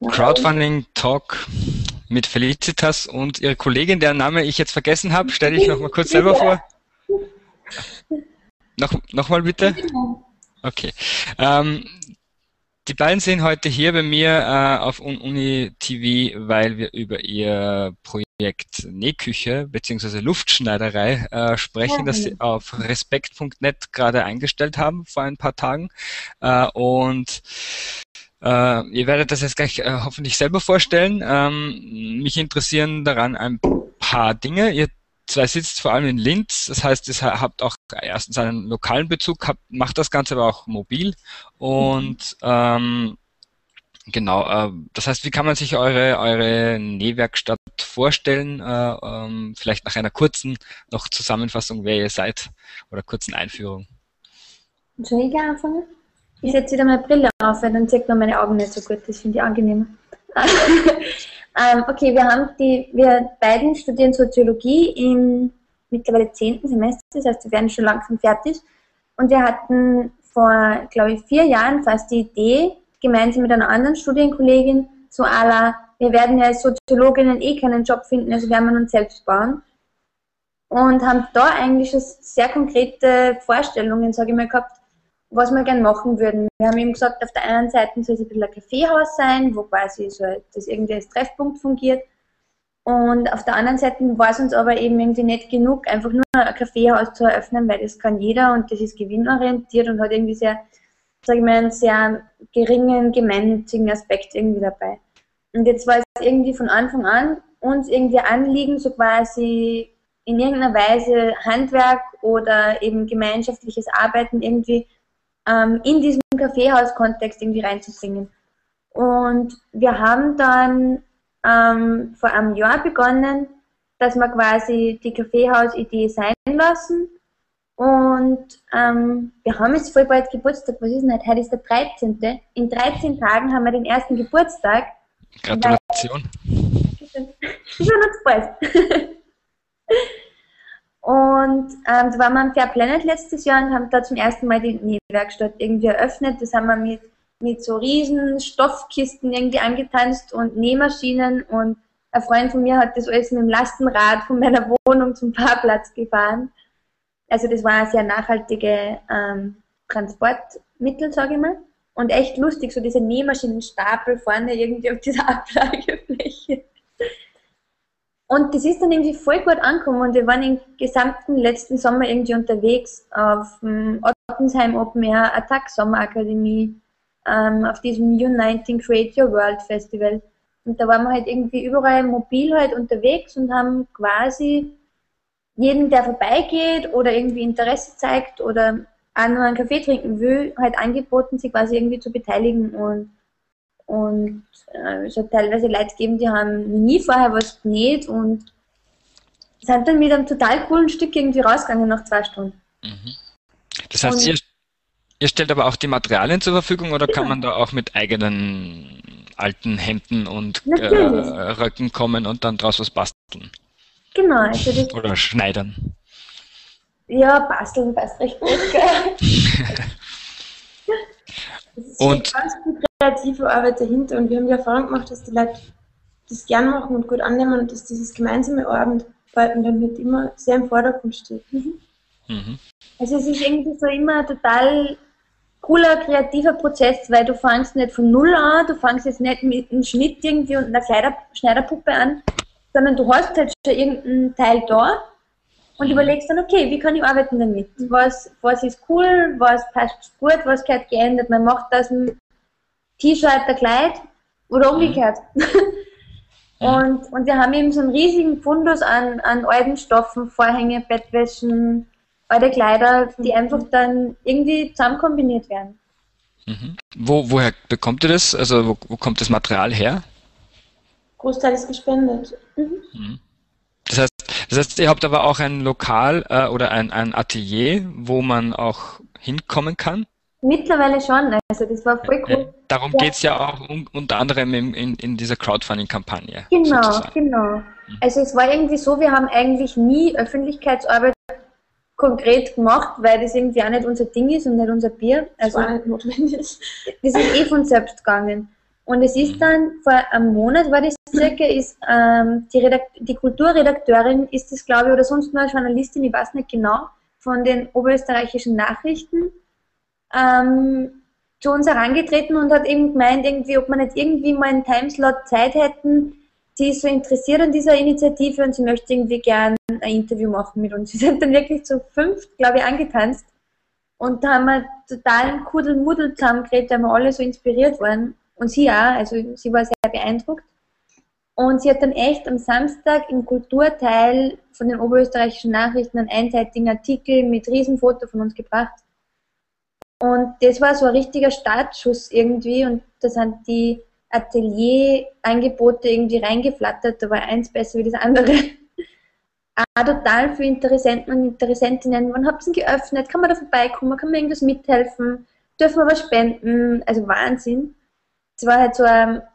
Crowdfunding Talk mit Felicitas und ihre Kollegin, deren Name ich jetzt vergessen habe, stelle ich noch mal kurz selber vor. Noch, noch mal bitte. Okay. Ähm, die beiden sind heute hier bei mir äh, auf Uni TV, weil wir über ihr Projekt Nähküche bzw. Luftschneiderei äh, sprechen, ja. das sie auf respekt.net gerade eingestellt haben vor ein paar Tagen. Äh, und äh, ihr werdet das jetzt gleich äh, hoffentlich selber vorstellen. Ähm, mich interessieren daran ein paar Dinge. Ihr zwei sitzt vor allem in Linz, das heißt, ihr habt auch erstens einen lokalen Bezug, habt, macht das Ganze aber auch mobil und ähm, genau, äh, das heißt, wie kann man sich eure, eure Nähwerkstatt vorstellen? Äh, ähm, vielleicht nach einer kurzen noch Zusammenfassung, wer ihr seid oder kurzen Einführung. Soll ich anfangen? Ich setze wieder meine Brille auf, weil dann zeigt man meine Augen nicht so gut. Das finde ich angenehmer. ähm, okay, wir haben die, wir beiden studieren Soziologie im mittlerweile zehnten Semester, das heißt, wir werden schon langsam fertig. Und wir hatten vor, glaube ich, vier Jahren fast die Idee, gemeinsam mit einer anderen Studienkollegin, so aller, wir werden ja als Soziologinnen eh keinen Job finden, also werden wir uns selbst bauen. Und haben da eigentlich sehr konkrete Vorstellungen, sage ich mal, gehabt, was wir gerne machen würden. Wir haben eben gesagt, auf der einen Seite soll es ein bisschen ein Kaffeehaus sein, wo quasi so das irgendwie als Treffpunkt fungiert. Und auf der anderen Seite war es uns aber eben irgendwie nicht genug, einfach nur ein Kaffeehaus zu eröffnen, weil das kann jeder und das ist gewinnorientiert und hat irgendwie sehr, sage ich mal, einen sehr geringen gemeinnützigen Aspekt irgendwie dabei. Und jetzt war es irgendwie von Anfang an uns irgendwie Anliegen, so quasi in irgendeiner Weise Handwerk oder eben gemeinschaftliches Arbeiten irgendwie ähm, in diesen Kaffeehaus-Kontext irgendwie reinzubringen. Und wir haben dann ähm, vor einem Jahr begonnen, dass wir quasi die Kaffeehaus-Idee sein lassen. Und ähm, wir haben jetzt voll bald Geburtstag. Was ist denn heute? Heute ist der 13. In 13 Tagen haben wir den ersten Geburtstag. Gratulation. Ja noch zu bald. Und ähm, da waren wir am Fair Planet letztes Jahr und haben da zum ersten Mal die Nähwerkstatt irgendwie eröffnet. Das haben wir mit, mit so riesen Stoffkisten irgendwie angetanzt und Nähmaschinen und ein Freund von mir hat das alles mit dem Lastenrad von meiner Wohnung zum Fahrplatz gefahren. Also das war ein sehr nachhaltige ähm, Transportmittel, sage ich mal. Und echt lustig, so diese Nähmaschinenstapel vorne irgendwie auf dieser Ablagefläche. Und das ist dann irgendwie voll gut angekommen und wir waren im gesamten letzten Sommer irgendwie unterwegs auf dem Ottensheim Open Air Attack Sommerakademie, ähm, auf diesem Uniting Create Your World Festival. Und da waren wir halt irgendwie überall mobil halt unterwegs und haben quasi jeden, der vorbeigeht oder irgendwie Interesse zeigt oder auch nur einen Kaffee trinken will, halt angeboten, sich quasi irgendwie zu beteiligen und und äh, es hat teilweise Leute gegeben, die haben nie vorher was genäht und sind dann mit einem total coolen Stück irgendwie rausgegangen nach zwei Stunden. Mhm. Das heißt, ihr, ihr, stellt aber auch die Materialien zur Verfügung oder ja. kann man da auch mit eigenen alten Hemden und äh, Röcken kommen und dann draus was basteln? Genau. Also das oder schneidern? Ja, basteln passt recht gut. und kreative Arbeit dahinter und wir haben die Erfahrung gemacht, dass die Leute das gern machen und gut annehmen und dass dieses gemeinsame Arbeiten dann halt immer sehr im Vordergrund steht. Mhm. Mhm. Also es ist irgendwie so immer ein total cooler, kreativer Prozess, weil du fängst nicht von Null an, du fängst jetzt nicht mit einem Schnitt irgendwie und einer Kleider Schneiderpuppe an, sondern du hast halt schon irgendeinen Teil da und mhm. überlegst dann, okay, wie kann ich arbeiten damit? Was, was ist cool, was passt gut, was gehört geändert? Man macht das T-Shirt, der Kleid oder mhm. umgekehrt. Mhm. und, und wir haben eben so einen riesigen Fundus an, an alten Stoffen, Vorhänge, Bettwäschen, alte Kleider, die mhm. einfach dann irgendwie zusammen kombiniert werden. Mhm. Wo, woher bekommt ihr das? Also wo, wo kommt das Material her? Großteil ist gespendet. Mhm. mhm. Das heißt, das heißt, ihr habt aber auch ein Lokal äh, oder ein, ein Atelier, wo man auch hinkommen kann? Mittlerweile schon, also das war voll cool. Darum ja. geht es ja auch un unter anderem in, in, in dieser Crowdfunding-Kampagne. Genau, sozusagen. genau. Mhm. Also es war irgendwie so, wir haben eigentlich nie Öffentlichkeitsarbeit konkret gemacht, weil das irgendwie auch nicht unser Ding ist und nicht unser Bier. Also das war nicht notwendig. Das ist eh von selbst gegangen. Und es ist dann, vor einem Monat war das circa, ist ähm, die, Redakt die Kulturredakteurin, ist es glaube ich, oder sonst nur eine Journalistin, ich weiß nicht genau, von den oberösterreichischen Nachrichten, ähm, zu uns herangetreten und hat eben gemeint, irgendwie, ob wir nicht irgendwie mal einen Timeslot Zeit hätten. Sie ist so interessiert an dieser Initiative und sie möchte irgendwie gern ein Interview machen mit uns. Sie sind dann wirklich zu fünf, glaube ich, angetanzt. Und da haben wir totalen Kuddelmuddel zusammengeredet, weil wir alle so inspiriert waren. Und sie auch, also sie war sehr beeindruckt. Und sie hat dann echt am Samstag im Kulturteil von den oberösterreichischen Nachrichten einen einseitigen Artikel mit Riesenfoto von uns gebracht. Und das war so ein richtiger Startschuss irgendwie und da sind die Atelierangebote irgendwie reingeflattert, da war eins besser wie das andere. Auch total viele Interessenten und Interessentinnen. Wann habt ihr geöffnet? Kann man da vorbeikommen? Kann man irgendwas mithelfen? Dürfen wir was spenden? Also Wahnsinn. Es war halt so eine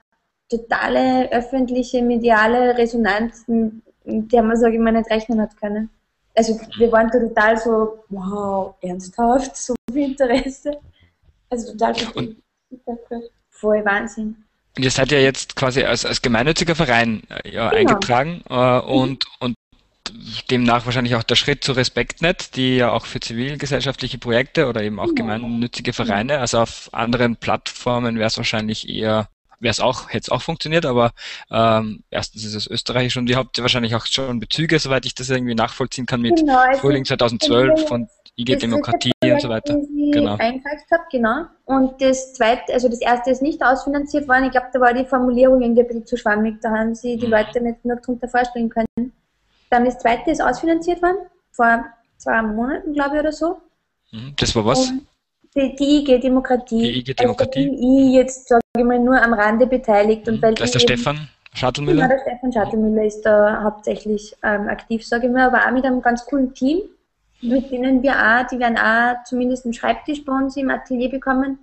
totale öffentliche, mediale Resonanz, mit der man, sage ich mal, nicht rechnen hat können. Also wir waren total so, wow, ernsthaft, so viel Interesse. Also total und, voll Wahnsinn. Und ihr seid ja jetzt quasi als, als gemeinnütziger Verein äh, ja, genau. eingetragen äh, und, und demnach wahrscheinlich auch der Schritt zu RespektNet, die ja auch für zivilgesellschaftliche Projekte oder eben auch gemeinnützige Vereine, also auf anderen Plattformen wäre es wahrscheinlich eher, wäre es auch, hätte es auch funktioniert, aber ähm, erstens ist es österreichisch und ihr habt ja wahrscheinlich auch schon Bezüge, soweit ich das irgendwie nachvollziehen kann, mit genau, also Frühling 2012 von IG Demokratie und so weiter. Genau. Eingereicht habe, genau. Und das zweite, also das erste ist nicht ausfinanziert worden. Ich glaube, da war die Formulierung irgendwie ein bisschen zu schwammig. Da haben sie die mhm. Leute nicht nur darunter vorstellen können. Dann das zweite ist ausfinanziert worden, vor zwei Monaten, glaube ich, oder so. Mhm. Das war was? Die, die IG Demokratie. Die IG Demokratie. Also die jetzt, sage ich mal, nur am Rande beteiligt. Und mhm. weil da ist der Stefan Schattelmüller? Genau, der Stefan Schattelmüller ist da hauptsächlich ähm, aktiv, sage ich mal, aber auch mit einem ganz coolen Team, mit denen wir auch, die werden auch zumindest einen Schreibtisch bei uns im Atelier bekommen.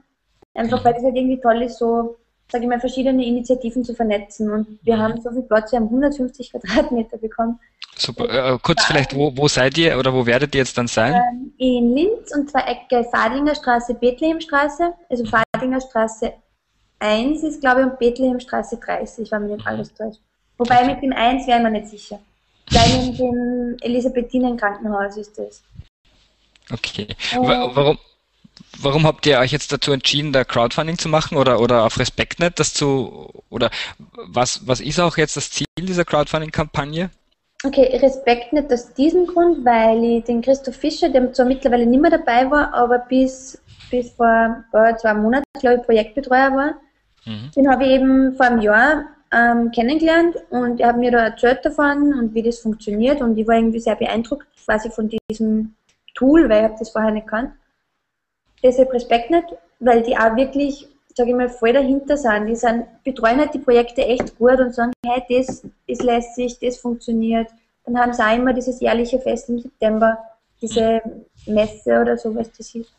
Einfach mhm. weil das halt irgendwie toll ist, so sage ich mal, verschiedene Initiativen zu vernetzen. Und wir mhm. haben so viel Platz, wir haben 150 Quadratmeter bekommen. Super. Äh, kurz vielleicht, wo, wo seid ihr oder wo werdet ihr jetzt dann sein? Ähm, in Linz und zwar Ecke Fadlinger Straße, Bethlehemstraße. Also Fadlinger Straße 1 ist, glaube ich, und Bethlehemstraße 30, wenn mir nicht alles täuscht. Wobei mit dem 1 wäre ich mir nicht sicher. Weil in dem Elisabethinen Krankenhaus ist das. Okay. Äh, warum, warum habt ihr euch jetzt dazu entschieden, da Crowdfunding zu machen oder, oder auf Respektnet das zu, oder was, was ist auch jetzt das Ziel dieser Crowdfunding-Kampagne? Okay, Respektnet aus diesem Grund, weil ich den Christoph Fischer, der zwar mittlerweile nicht mehr dabei war, aber bis, bis vor äh, zwei Monaten, glaube ich, Projektbetreuer war, mhm. den habe ich eben vor einem Jahr ähm, kennengelernt und er hat mir da erzählt davon und wie das funktioniert und ich war irgendwie sehr beeindruckt quasi von diesem Tool, weil ich habe das vorher nicht gekannt deshalb Respekt nicht, weil die auch wirklich, sage ich mal, voll dahinter sind. Die sind, betreuen halt die Projekte echt gut und sagen, hey, das, lässt sich, das funktioniert. Dann haben sie auch immer dieses jährliche Fest im September, diese Messe oder so, was das ist.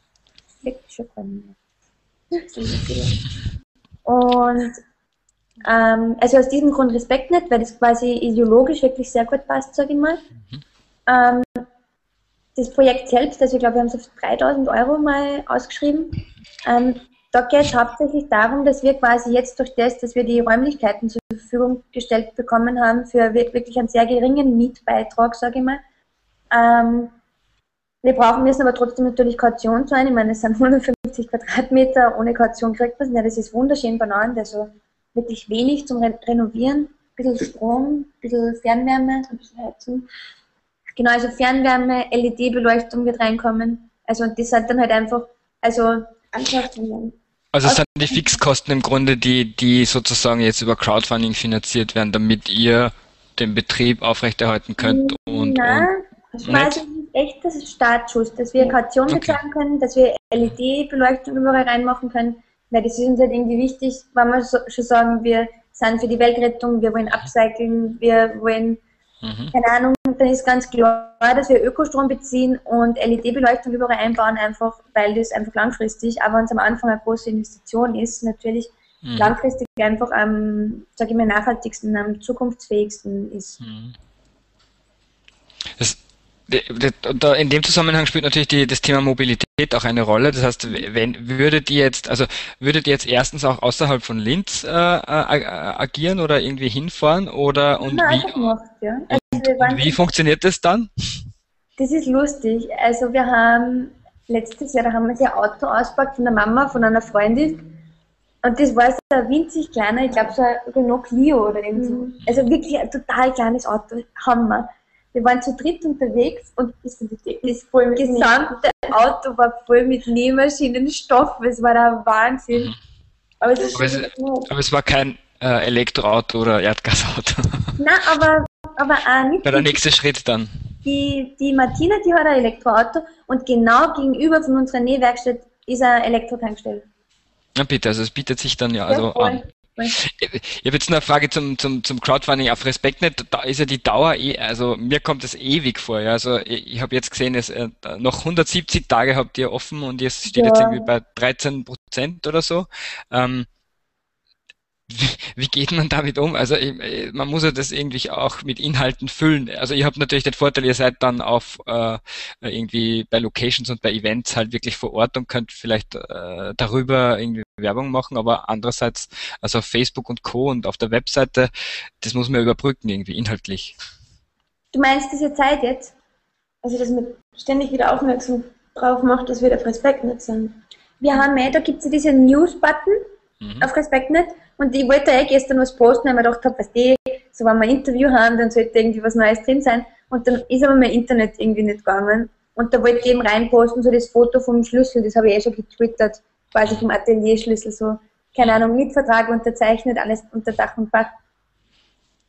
Wirklich schon gar. Und ähm, also aus diesem Grund Respekt nicht, weil das quasi ideologisch wirklich sehr gut passt, sage ich mal. Mhm. Ähm, das Projekt selbst, also ich glaube, wir haben es auf 3000 Euro mal ausgeschrieben. Ähm, da geht es hauptsächlich darum, dass wir quasi jetzt durch das, dass wir die Räumlichkeiten zur Verfügung gestellt bekommen haben, für wirklich einen sehr geringen Mietbeitrag, sage ich mal. Ähm, wir brauchen, müssen aber trotzdem natürlich Kaution zahlen. Ich meine, es sind 150 Quadratmeter, ohne Kaution kriegt man es nicht. Das ist wunderschön benannt, also wirklich wenig zum Re Renovieren. Ein bisschen Strom, ein bisschen Fernwärme, ein bisschen Heizung. Genau, also Fernwärme, LED-Beleuchtung wird reinkommen. Also und das hat dann halt einfach, also Anschaffungen. Also es sind die Fixkosten im Grunde, die, die sozusagen jetzt über Crowdfunding finanziert werden, damit ihr den Betrieb aufrechterhalten könnt und. Nein, das war also echt das Startschuss, dass wir Kaution okay. bezahlen können, dass wir LED-Beleuchtung überall reinmachen können, weil das ist uns halt irgendwie wichtig, wenn wir so, schon sagen, wir sind für die Weltrettung, wir wollen upcyclen, wir wollen Mhm. Keine Ahnung, dann ist ganz klar, dass wir Ökostrom beziehen und LED-Beleuchtung überall einbauen, einfach weil das einfach langfristig, aber wenn es am Anfang eine große Investition ist, natürlich mhm. langfristig einfach am, sage ich mal, nachhaltigsten, am zukunftsfähigsten ist. Mhm. Das, in dem Zusammenhang spielt natürlich die, das Thema Mobilität auch eine Rolle. Das heißt, wenn würdet ihr jetzt, also würdet ihr jetzt erstens auch außerhalb von Linz äh, äh, agieren oder irgendwie hinfahren oder und Nein, wie, gemacht, ja. also und, und wie funktioniert das dann? Das ist lustig. Also wir haben letztes Jahr, da haben wir ein Auto ausgepackt von der Mama, von einer Freundin. Und das war so ein winzig kleiner, ich glaube so ein Renault Clio oder irgend so. Mhm. Also wirklich ein total kleines Auto, Hammer. Wir waren zu dritt unterwegs und das, das voll gesamte Auto war voll mit Nähmaschinen, Stoff. Es war der Wahnsinn. Aber es, aber es, aber es war kein äh, Elektroauto oder Erdgasauto. Nein, aber, aber auch nicht. Bei der nächste Schritt dann. Die, die Martina, die hat ein Elektroauto und genau gegenüber von unserer Nähwerkstatt ist eine Elektrotankstelle. Na bitte, also es bietet sich dann ja also ja, an. Ich habe jetzt eine Frage zum, zum, zum Crowdfunding auf RespektNet. Da ist ja die Dauer eh, also mir kommt das ewig vor. Ja. Also ich, ich habe jetzt gesehen, es, äh, noch 170 Tage habt ihr offen und jetzt steht ja. jetzt irgendwie bei 13 Prozent oder so. Ähm, wie, geht man damit um? Also ich, man muss ja das irgendwie auch mit Inhalten füllen. Also ihr habt natürlich den Vorteil, ihr seid dann auf äh, irgendwie bei Locations und bei Events halt wirklich vor Ort und könnt vielleicht äh, darüber irgendwie Werbung machen, aber andererseits, also auf Facebook und Co. und auf der Webseite, das muss man überbrücken irgendwie inhaltlich. Du meinst diese Zeit jetzt? Also dass man ständig wieder aufmerksam drauf macht, dass wir auf RespektNet sind. Wir haben ja, da gibt es ja diese News-Button mhm. auf RespektNet und ich wollte eh gestern was posten, weil ich mir gedacht habe, was die, so wenn wir ein Interview haben, dann sollte irgendwie was Neues drin sein. Und dann ist aber mein Internet irgendwie nicht gegangen. Und da wollte ich eben reinposten, so das Foto vom Schlüssel, das habe ich eh schon getwittert, quasi vom Atelierschlüssel, so, keine Ahnung, Mietvertrag unterzeichnet, alles unter Dach und Fach.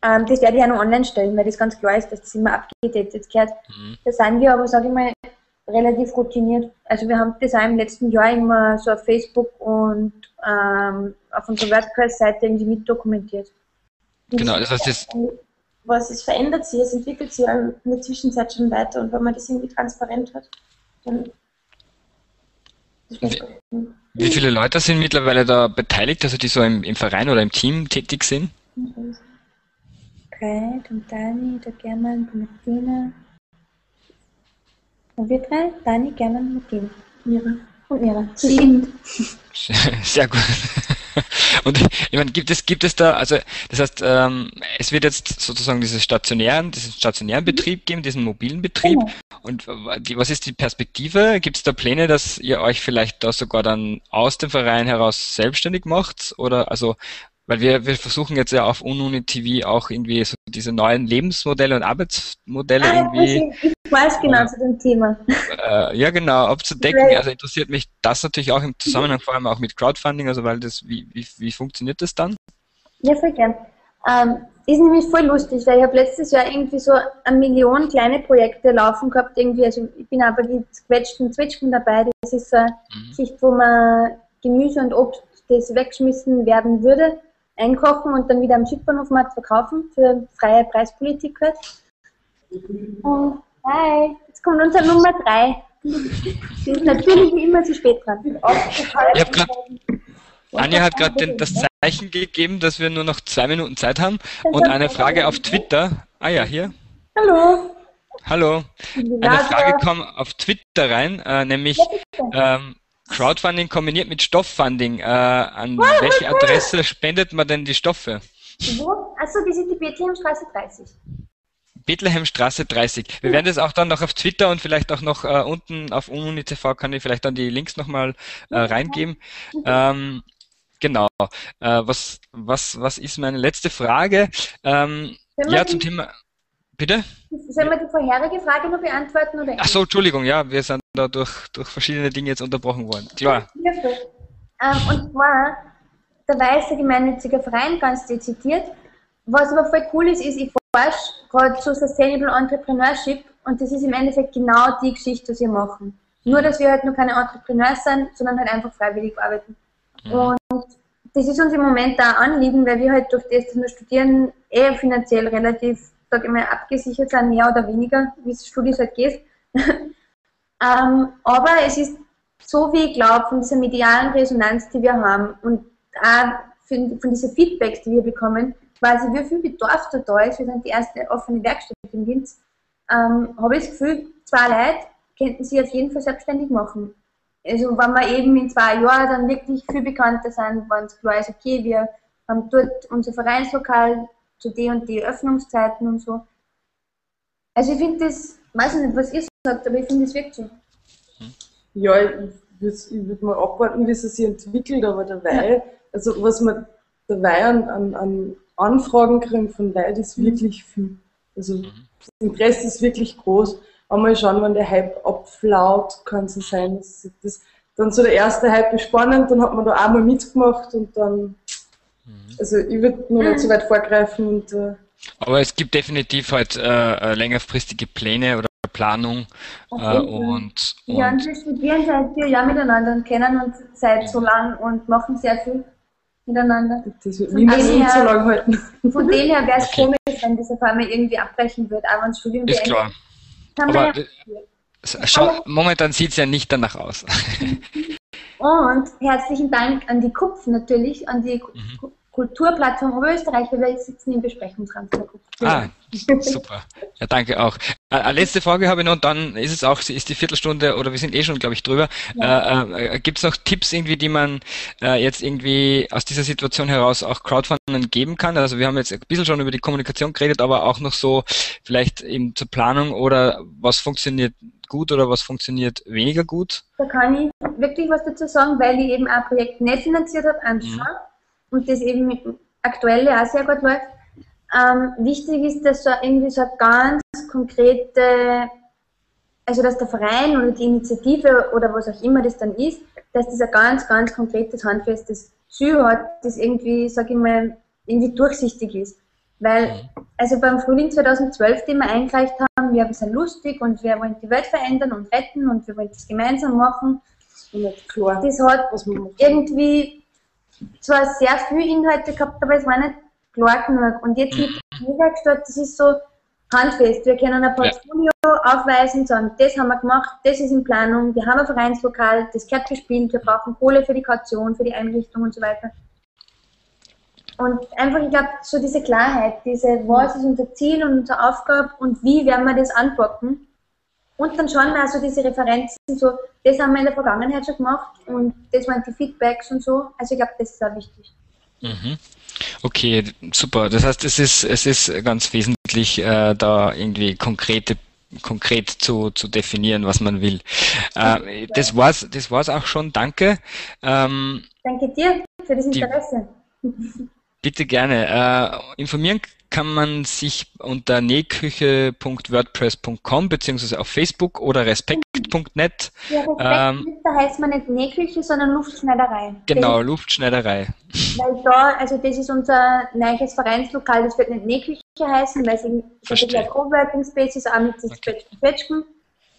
Ähm, das werde ich auch noch online stellen, weil das ganz klar ist, dass das immer abgedatet gehört. Mhm. Da sind wir aber, sage ich mal, relativ routiniert. Also wir haben das auch im letzten Jahr immer so auf Facebook und ähm, auf unserer WordPress-Seite irgendwie mit dokumentiert. genau, das heißt jetzt. Was es verändert sich, es entwickelt sich in der Zwischenzeit schon weiter und wenn man das irgendwie transparent hat, dann. Wie, wie viele Leute sind mittlerweile da beteiligt, also die so im, im Verein oder im Team tätig sind? Okay, dann Dani, der German, der Martina. Und wir drei, Dani, German, Martina. Mira. Und Mira. Stimmt. Sehr gut. Und ich meine, gibt es, gibt es da, also das heißt, ähm, es wird jetzt sozusagen diesen stationären, diesen stationären Betrieb geben, diesen mobilen Betrieb. Genau. Und die, was ist die Perspektive? Gibt es da Pläne, dass ihr euch vielleicht da sogar dann aus dem Verein heraus selbstständig macht? Oder also weil wir, wir versuchen jetzt ja auf Ununi TV auch irgendwie so diese neuen Lebensmodelle und Arbeitsmodelle ah, irgendwie. Ich, ich weiß genau äh, zu dem Thema. Äh, ja, genau, abzudecken. Also interessiert mich das natürlich auch im Zusammenhang vor allem auch mit Crowdfunding, also weil das, wie, wie, wie funktioniert das dann? Ja, voll gern. Ähm, ist nämlich voll lustig, weil ich habe letztes Jahr irgendwie so eine Million kleine Projekte laufen gehabt, irgendwie, also ich bin aber die Quetschten Zwetschgen dabei, das ist so eine mhm. Sicht, wo man Gemüse und Obst, das weggeschmissen werden würde, einkochen und dann wieder am Südbahnhofmarkt verkaufen für freie Preispolitik halt. Und hi, jetzt kommt unser Nummer 3. Sie ist natürlich wie immer zu spät dran. Ich habe gerade Anja hat gerade das Zeichen gegeben, dass wir nur noch zwei Minuten Zeit haben und eine Frage auf Twitter. Ah ja, hier. Hallo. Hallo. Eine Frage kam auf Twitter rein, äh, nämlich ähm, Crowdfunding kombiniert mit Stofffunding. Äh, an oh, welche Adresse spendet man denn die Stoffe? Wo? Achso, die sind die Bethlehemstraße 30. Bethlehemstraße 30. Wir werden das auch dann noch auf Twitter und vielleicht auch noch äh, unten auf UniTV kann ich vielleicht dann die Links nochmal äh, reingeben. Ähm, genau. Äh, was, was, was ist meine letzte Frage? Ähm, ja, zum Thema. Bitte? Sollen wir die vorherige Frage noch beantworten? Oder Ach so, Entschuldigung, ja, wir sind da durch, durch verschiedene Dinge jetzt unterbrochen worden. Klar. Ja, ähm, und zwar der Weiße Gemeinnützige Verein, ganz dezidiert. Was aber voll cool ist, ist, ich forsche gerade zu Sustainable Entrepreneurship und das ist im Endeffekt genau die Geschichte, was wir machen. Nur, dass wir halt nur keine Entrepreneurs sind, sondern halt einfach freiwillig arbeiten. Mhm. Und das ist uns im Moment da Anliegen, weil wir halt durch das, dass wir studieren, eher finanziell relativ sage ich mal, abgesichert sind, mehr oder weniger, wie es Studis halt geht. ähm, aber es ist so, wie ich glaube, von dieser medialen Resonanz, die wir haben und auch von, von diesen Feedbacks, die wir bekommen, quasi wie viel Bedarf da da ist. Wir sind die erste offene Werkstatt in Linz. ähm, habe ich das Gefühl, zwei Leute könnten sich auf jeden Fall selbstständig machen. Also wenn wir eben in zwei Jahren dann wirklich viel bekannter sind, wenn es klar ist, okay, wir haben dort unser Vereinslokal zu den und die Öffnungszeiten und so. Also ich finde das, weiß nicht, was ihr sagt, aber ich finde das wirklich so. Ja, ich würde würd mal abwarten, wie es sich entwickelt, aber dabei, ja. also was man dabei an, an, an Anfragen kriegen von Leuten ist mhm. wirklich viel. Also mhm. das Interesse ist wirklich groß. Einmal schauen, wenn der Hype abflaut, kann es sein, dass das dann so der erste Hype ist spannend, dann hat man da einmal mitgemacht und dann, mhm. also ich würde nur nicht so weit vorgreifen und äh, aber es gibt definitiv halt äh, längerfristige Pläne oder Planung äh, und, und Ja, und wir studieren seit vier Jahren miteinander und kennen uns seit so lang und machen sehr viel miteinander. Das wird niemals nicht so lang halten. Von dem her wäre es okay. komisch, wenn das auf einmal irgendwie abbrechen wird, aber das Studium Ist klar. Aber ja schau, momentan sieht es ja nicht danach aus. Und herzlichen Dank an die KUPF natürlich, an die mhm. Kulturplattform Oberösterreich, weil wir sitzen im Besprechungsraum. Ah, super. Ja, danke auch. Äh, letzte Frage habe ich noch, und dann ist es auch, ist die Viertelstunde, oder wir sind eh schon, glaube ich, drüber. Ja. Äh, äh, Gibt es noch Tipps irgendwie, die man äh, jetzt irgendwie aus dieser Situation heraus auch Crowdfunding geben kann? Also wir haben jetzt ein bisschen schon über die Kommunikation geredet, aber auch noch so vielleicht eben zur Planung oder was funktioniert gut oder was funktioniert weniger gut? Da kann ich wirklich was dazu sagen, weil ich eben ein Projekt nicht finanziert habe, einfach. Mhm und das eben aktuelle auch sehr gut läuft. Ähm, wichtig ist, dass so irgendwie so ganz konkrete, also dass der Verein oder die Initiative oder was auch immer das dann ist, dass das ein ganz, ganz konkretes, handfestes Ziel hat, das irgendwie, sag ich mal, irgendwie durchsichtig ist. Weil, also beim Frühling 2012, den wir eingereicht haben, wir haben es ja lustig und wir wollen die Welt verändern und retten und wir wollen das gemeinsam machen. Und klar, das hat irgendwie zwar sehr viele Inhalte gehabt, aber es war nicht klar genug. Und jetzt mit Werkstatt, das ist so handfest. Wir können ein Portfolio ja. aufweisen, sagen, das haben wir gemacht, das ist in Planung, wir haben ein Vereinslokal, das gehört gespielt, wir brauchen Kohle für die Kaution, für die Einrichtung und so weiter. Und einfach, ich glaube, so diese Klarheit, diese, was ist unser Ziel und unsere Aufgabe und wie werden wir das anpacken, und dann schauen wir also diese Referenzen, so, das haben wir in der Vergangenheit schon gemacht und das waren die Feedbacks und so. Also ich glaube, das ist sehr wichtig. Mhm. Okay, super. Das heißt, es ist, es ist ganz wesentlich, äh, da irgendwie konkrete konkret zu, zu definieren, was man will. Äh, das war's, das war's auch schon. Danke. Ähm, Danke dir für das Interesse. Die, bitte gerne. Äh, informieren kann man sich unter nähküche.wordpress.com beziehungsweise auf Facebook oder respekt.net. Ja, Respekt, ähm, da heißt man nicht Nähküche, sondern Luftschneiderei. Genau, Luftschneiderei. Weil da, also das ist unser neues Vereinslokal, das wird nicht Nähküche heißen, weil es ein Coworking Space ist, auch mit sich okay. Quetschen.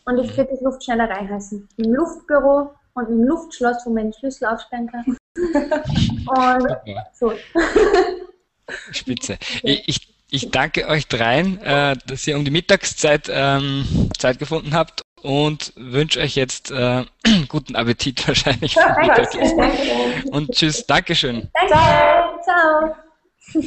Und es mhm. wird das Luftschneiderei heißen. Im Luftbüro und im Luftschloss, wo man den Schlüssel aufsperren kann. und so. Spitze. Ich, ich danke euch dreien, äh, dass ihr um die Mittagszeit ähm, Zeit gefunden habt und wünsche euch jetzt äh, guten Appetit wahrscheinlich. Ja, und tschüss, Dankeschön. Danke. Ciao. Ciao.